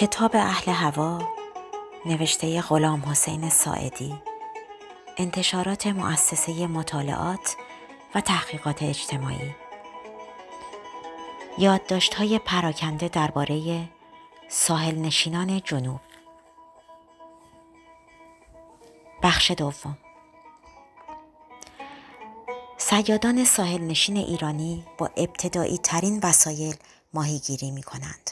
کتاب اهل هوا نوشته غلام حسین ساعدی انتشارات مؤسسه مطالعات و تحقیقات اجتماعی. یادداشت های پراکنده درباره ساحل نشینان جنوب. بخش دوم. سیادان ساحل نشین ایرانی با ابتدایی ترین وسایل ماهیگیری می کنند.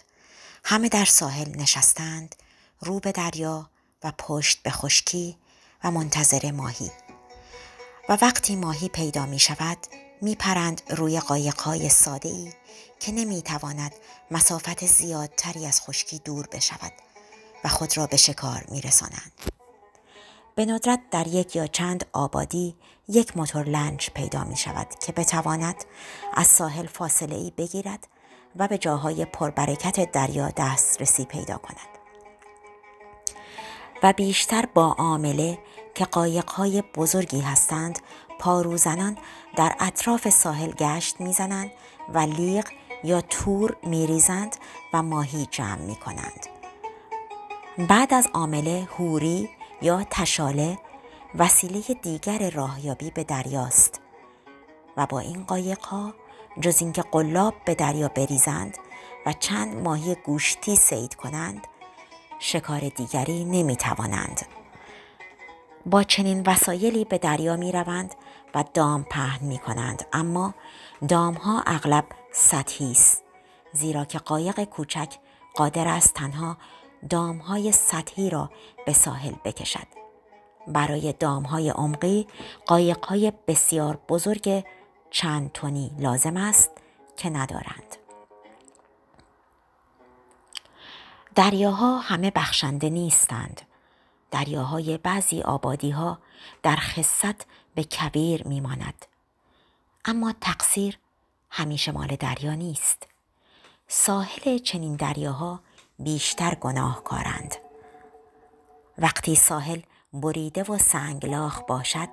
همه در ساحل نشستند رو به دریا و پشت به خشکی و منتظر ماهی و وقتی ماهی پیدا می شود می پرند روی قایقهای ساده ای که نمی تواند مسافت زیادتری از خشکی دور بشود و خود را به شکار می رسانند. به ندرت در یک یا چند آبادی یک موتور لنج پیدا می شود که بتواند از ساحل فاصله ای بگیرد و به جاهای پربرکت دریا دسترسی پیدا کند. و بیشتر با عامله که قایقهای بزرگی هستند پاروزنان در اطراف ساحل گشت می‌زنند و لیغ یا تور میریزند و ماهی جمع می کنند. بعد از عامله هوری یا تشاله وسیله دیگر راهیابی به دریاست و با این قایقها جز اینکه قلاب به دریا بریزند و چند ماهی گوشتی سید کنند شکار دیگری نمی توانند. با چنین وسایلی به دریا می روند و دام پهن می کنند اما دام ها اغلب سطحی است زیرا که قایق کوچک قادر است تنها دام های سطحی را به ساحل بکشد برای دام های عمقی قایق های بسیار بزرگ چند تونی لازم است که ندارند. دریاها همه بخشنده نیستند. دریاهای بعضی آبادی ها در خصت به کبیر میماند. اما تقصیر همیشه مال دریا نیست. ساحل چنین دریاها بیشتر گناهکارند. وقتی ساحل بریده و سنگلاخ باشد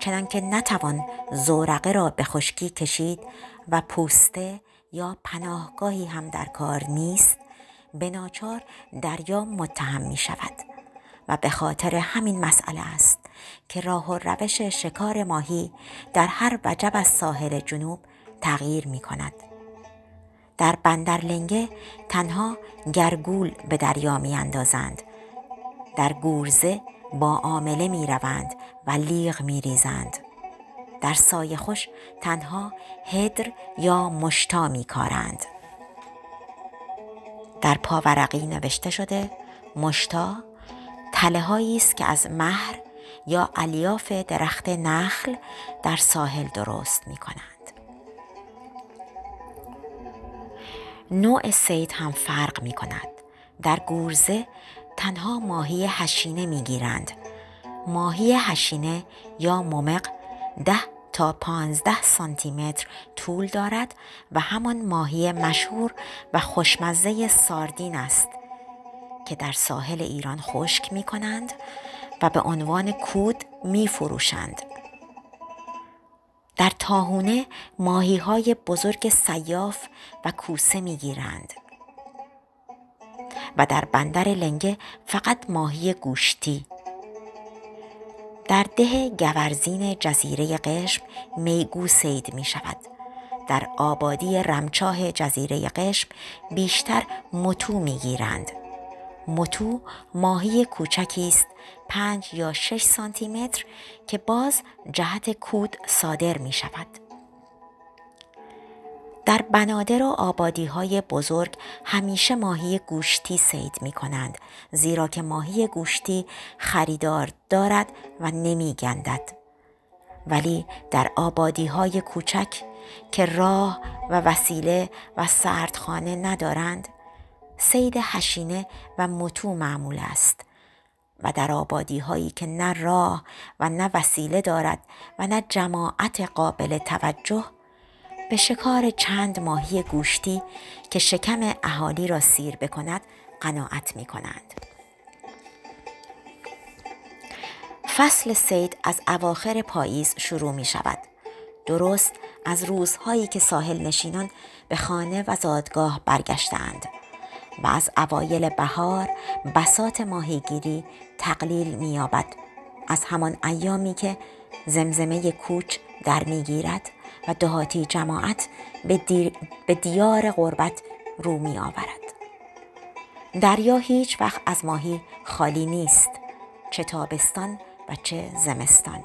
چنانکه نتوان زورقه را به خشکی کشید و پوسته یا پناهگاهی هم در کار نیست به ناچار دریا متهم می شود و به خاطر همین مسئله است که راه و روش شکار ماهی در هر وجب از ساحل جنوب تغییر می کند. در بندر لنگه تنها گرگول به دریا می اندازند. در گورزه با عامله می روند و لیغ می ریزند. در سایه خوش تنها هدر یا مشتا می کارند. در پاورقی نوشته شده مشتا تله است که از مهر یا الیاف درخت نخل در ساحل درست می کنند. نوع سید هم فرق می کند. در گورزه تنها ماهی هشینه می گیرند. ماهی هشینه یا ممق ده تا 15 سانتی متر طول دارد و همان ماهی مشهور و خوشمزه ساردین است که در ساحل ایران خشک می کنند و به عنوان کود می فروشند. در تاهونه ماهی های بزرگ سیاف و کوسه می گیرند و در بندر لنگه فقط ماهی گوشتی در ده گورزین جزیره قشم میگو سید می شود. در آبادی رمچاه جزیره قشم بیشتر متو می گیرند. متو ماهی کوچکی است پنج یا شش سانتی متر که باز جهت کود صادر می شود. در بنادر و آبادی های بزرگ همیشه ماهی گوشتی سید می کنند زیرا که ماهی گوشتی خریدار دارد و نمی گندد. ولی در آبادی های کوچک که راه و وسیله و سردخانه ندارند سید حشینه و متو معمول است و در آبادی هایی که نه راه و نه وسیله دارد و نه جماعت قابل توجه به شکار چند ماهی گوشتی که شکم اهالی را سیر بکند قناعت می کنند. فصل سید از اواخر پاییز شروع می شود. درست از روزهایی که ساحل نشینان به خانه و زادگاه برگشتند و از اوایل بهار بسات ماهیگیری تقلیل مییابد از همان ایامی که زمزمه کوچ در می‌گیرد و دهاتی جماعت به, به دیار غربت رو می آورد. دریا هیچ وقت از ماهی خالی نیست چه تابستان و چه زمستان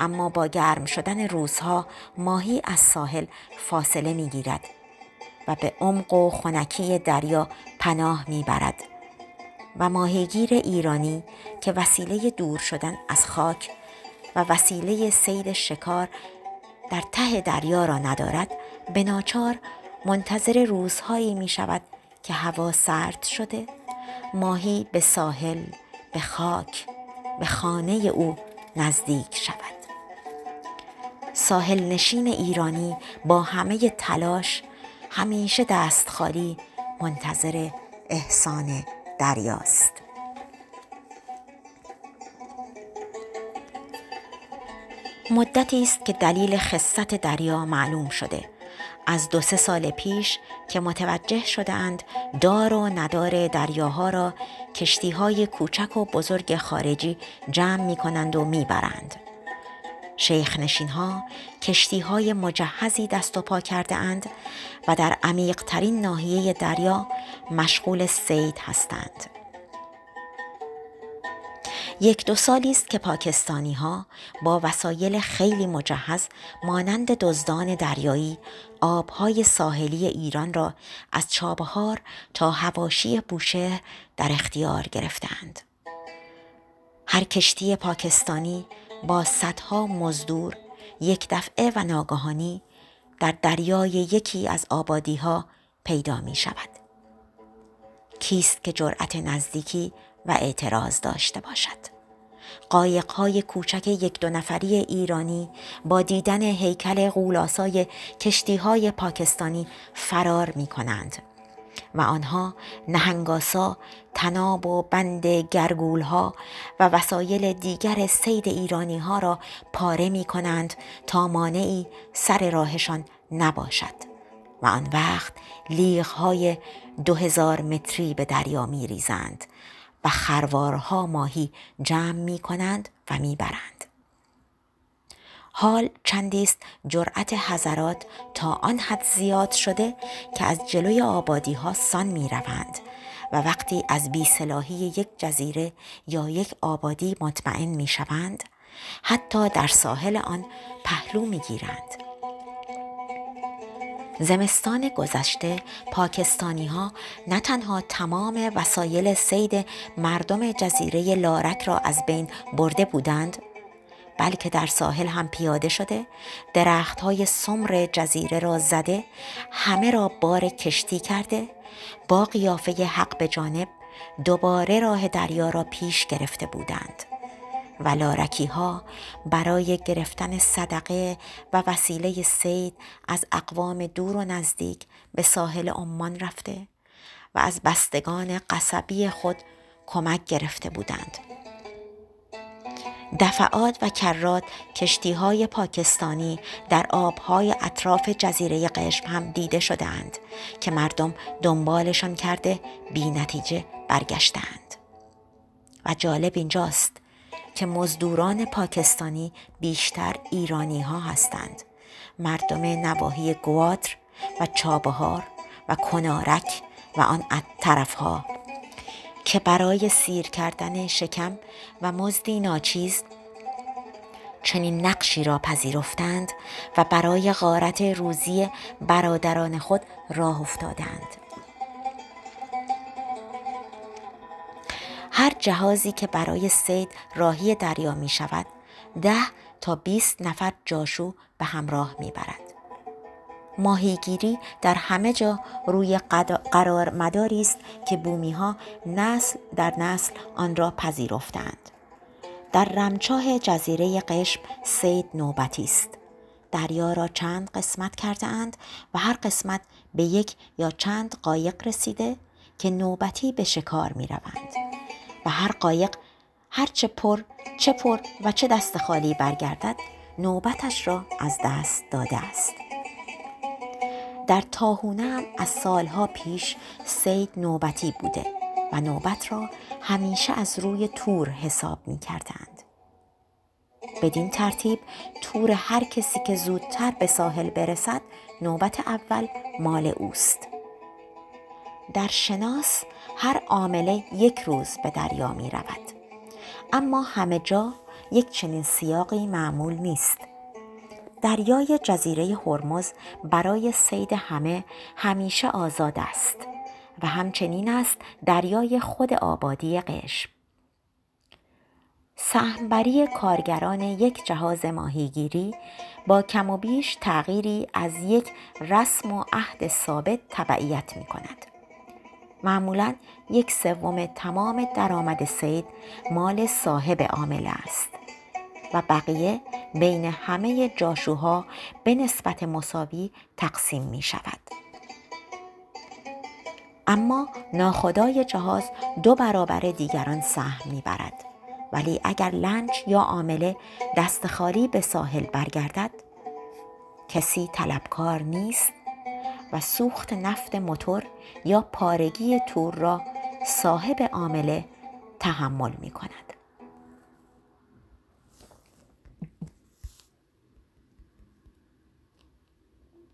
اما با گرم شدن روزها ماهی از ساحل فاصله می گیرد و به عمق و خنکی دریا پناه می برد و ماهیگیر ایرانی که وسیله دور شدن از خاک و وسیله سید شکار در ته دریا را ندارد به ناچار منتظر روزهایی می شود که هوا سرد شده. ماهی به ساحل به خاک به خانه او نزدیک شود. ساحل نشین ایرانی با همه تلاش همیشه دست خالی منتظر احسان دریاست. مدتی است که دلیل خصت دریا معلوم شده از دو سه سال پیش که متوجه شدهاند دار و ندار دریاها را کشتی های کوچک و بزرگ خارجی جمع می کنند و می برند. شیخ نشین ها کشتی های مجهزی دست و پا کرده اند و در عمیق ترین ناحیه دریا مشغول سید هستند. یک دو سالی است که پاکستانی ها با وسایل خیلی مجهز مانند دزدان دریایی آبهای ساحلی ایران را از چابهار تا هواشی بوشهر در اختیار گرفتند. هر کشتی پاکستانی با صدها مزدور یک دفعه و ناگهانی در دریای یکی از آبادی ها پیدا می شود. کیست که جرأت نزدیکی و اعتراض داشته باشد؟ قایقهای کوچک یک دو نفری ایرانی با دیدن هیکل غولاسای کشتیهای پاکستانی فرار می کنند و آنها نهنگاسا تناب و بند گرگول ها و وسایل دیگر سید ایرانی ها را پاره می کنند تا مانعی سر راهشان نباشد و آن وقت لیغ های دو هزار متری به دریا می ریزند و خروارها ماهی جمع می کنند و می برند. حال چندیست جرأت حضرات تا آن حد زیاد شده که از جلوی آبادی ها سان می روند و وقتی از بیسلاحی یک جزیره یا یک آبادی مطمئن می شوند حتی در ساحل آن پهلو می گیرند. زمستان گذشته پاکستانی ها نه تنها تمام وسایل سید مردم جزیره لارک را از بین برده بودند بلکه در ساحل هم پیاده شده درخت های سمر جزیره را زده همه را بار کشتی کرده با قیافه حق به جانب دوباره راه دریا را پیش گرفته بودند. و لارکی ها برای گرفتن صدقه و وسیله سید از اقوام دور و نزدیک به ساحل عمان رفته و از بستگان قصبی خود کمک گرفته بودند. دفعات و کرات کشتی های پاکستانی در آبهای اطراف جزیره قشم هم دیده شدند که مردم دنبالشان کرده بی نتیجه برگشتند. و جالب اینجاست که مزدوران پاکستانی بیشتر ایرانی ها هستند. مردم نواحی گواتر و چابهار و کنارک و آن طرف ها که برای سیر کردن شکم و مزدی ناچیز چنین نقشی را پذیرفتند و برای غارت روزی برادران خود راه افتادند. هر جهازی که برای سید راهی دریا می شود ده تا 20 نفر جاشو به همراه می برد. ماهیگیری در همه جا روی قرار مداری است که بومی ها نسل در نسل آن را پذیرفتند. در رمچاه جزیره قشم سید نوبتی است. دریا را چند قسمت کرده اند و هر قسمت به یک یا چند قایق رسیده که نوبتی به شکار می روند. هر قایق هر چه پر چه پر و چه دست خالی برگردد نوبتش را از دست داده است در تاهونه هم از سالها پیش سید نوبتی بوده و نوبت را همیشه از روی تور حساب می کردند. بدین ترتیب تور هر کسی که زودتر به ساحل برسد نوبت اول مال اوست. در شناس هر عامله یک روز به دریا می رود. اما همه جا یک چنین سیاقی معمول نیست. دریای جزیره هرمز برای سید همه همیشه آزاد است و همچنین است دریای خود آبادی قشم. سهمبری کارگران یک جهاز ماهیگیری با کم و بیش تغییری از یک رسم و عهد ثابت تبعیت می کند. معمولا یک سوم تمام درآمد سید مال صاحب عامل است و بقیه بین همه جاشوها به نسبت مساوی تقسیم می شود. اما ناخدای جهاز دو برابر دیگران سهم می برد. ولی اگر لنج یا عامله دست خالی به ساحل برگردد کسی طلبکار نیست و سوخت نفت موتور یا پارگی تور را صاحب عامله تحمل می کند.